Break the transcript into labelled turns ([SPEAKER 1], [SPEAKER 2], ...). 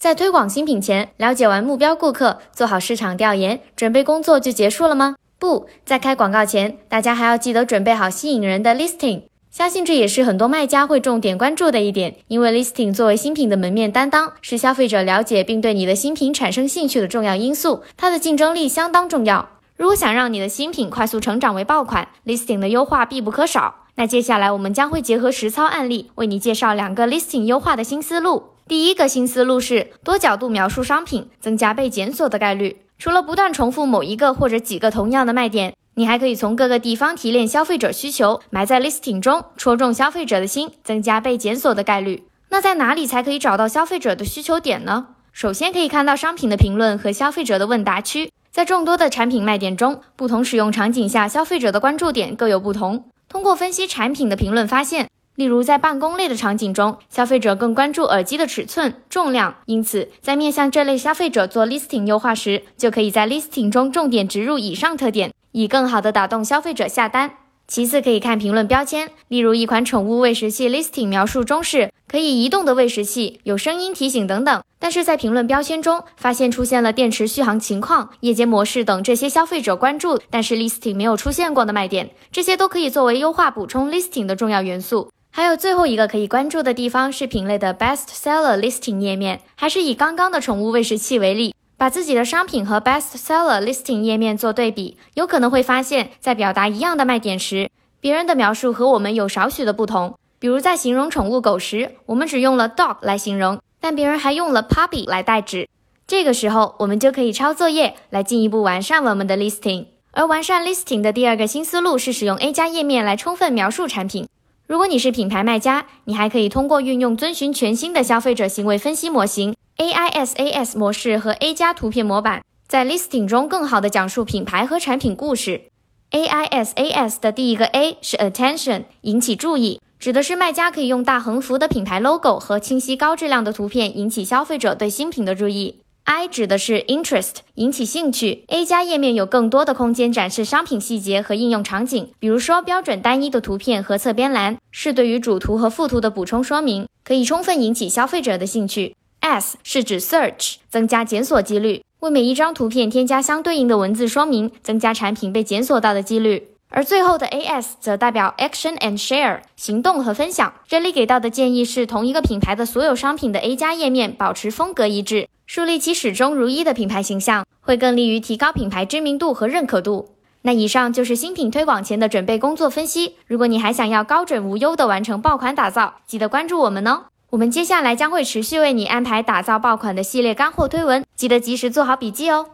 [SPEAKER 1] 在推广新品前，了解完目标顾客，做好市场调研，准备工作就结束了吗？不在开广告前，大家还要记得准备好吸引人的 listing。相信这也是很多卖家会重点关注的一点，因为 listing 作为新品的门面担当，是消费者了解并对你的新品产生兴趣的重要因素，它的竞争力相当重要。如果想让你的新品快速成长为爆款，listing 的优化必不可少。那接下来我们将会结合实操案例，为你介绍两个 listing 优化的新思路。第一个新思路是多角度描述商品，增加被检索的概率。除了不断重复某一个或者几个同样的卖点，你还可以从各个地方提炼消费者需求，埋在 listing 中，戳中消费者的心，增加被检索的概率。那在哪里才可以找到消费者的需求点呢？首先可以看到商品的评论和消费者的问答区，在众多的产品卖点中，不同使用场景下消费者的关注点各有不同。通过分析产品的评论发现。例如，在办公类的场景中，消费者更关注耳机的尺寸、重量，因此在面向这类消费者做 listing 优化时，就可以在 listing 中重点植入以上特点，以更好的打动消费者下单。其次，可以看评论标签，例如一款宠物喂食器 listing 描述中是可以移动的喂食器，有声音提醒等等，但是在评论标签中发现出现了电池续航情况、夜间模式等这些消费者关注但是 listing 没有出现过的卖点，这些都可以作为优化补充 listing 的重要元素。还有最后一个可以关注的地方是品类的 Best Seller Listing 页面，还是以刚刚的宠物喂食器为例，把自己的商品和 Best Seller Listing 页面做对比，有可能会发现，在表达一样的卖点时，别人的描述和我们有少许的不同。比如在形容宠物狗时，我们只用了 dog 来形容，但别人还用了 puppy 来代指。这个时候，我们就可以抄作业来进一步完善我们的 listing。而完善 listing 的第二个新思路是使用 A 加页面来充分描述产品。如果你是品牌卖家，你还可以通过运用遵循全新的消费者行为分析模型 AISAS 模式和 A 加图片模板，在 listing 中更好的讲述品牌和产品故事。AISAS 的第一个 A 是 attention，引起注意，指的是卖家可以用大横幅的品牌 logo 和清晰高质量的图片引起消费者对新品的注意。I 指的是 interest，引起兴趣。A 加页面有更多的空间展示商品细节和应用场景，比如说标准单一的图片和侧边栏，是对于主图和副图的补充说明，可以充分引起消费者的兴趣。S 是指 search，增加检索几率，为每一张图片添加相对应的文字说明，增加产品被检索到的几率。而最后的 AS 则代表 action and share，行动和分享。这里给到的建议是，同一个品牌的所有商品的 A 加页面保持风格一致，树立起始终如一的品牌形象，会更利于提高品牌知名度和认可度。那以上就是新品推广前的准备工作分析。如果你还想要高准无忧的完成爆款打造，记得关注我们哦。我们接下来将会持续为你安排打造爆款的系列干货推文，记得及时做好笔记哦。